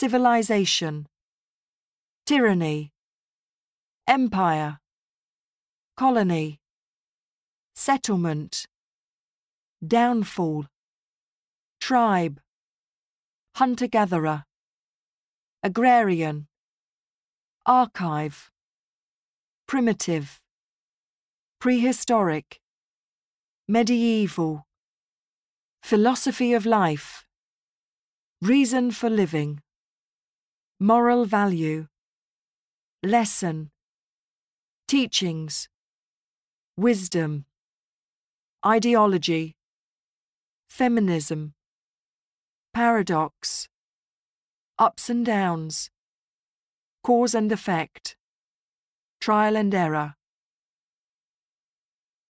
civilization, tyranny, empire, colony, settlement, downfall, tribe, hunter gatherer, agrarian, archive, primitive, prehistoric, medieval, philosophy of life, reason for living, moral value, lesson, teachings, wisdom, ideology, feminism, paradox, ups and downs, cause and effect, trial and error.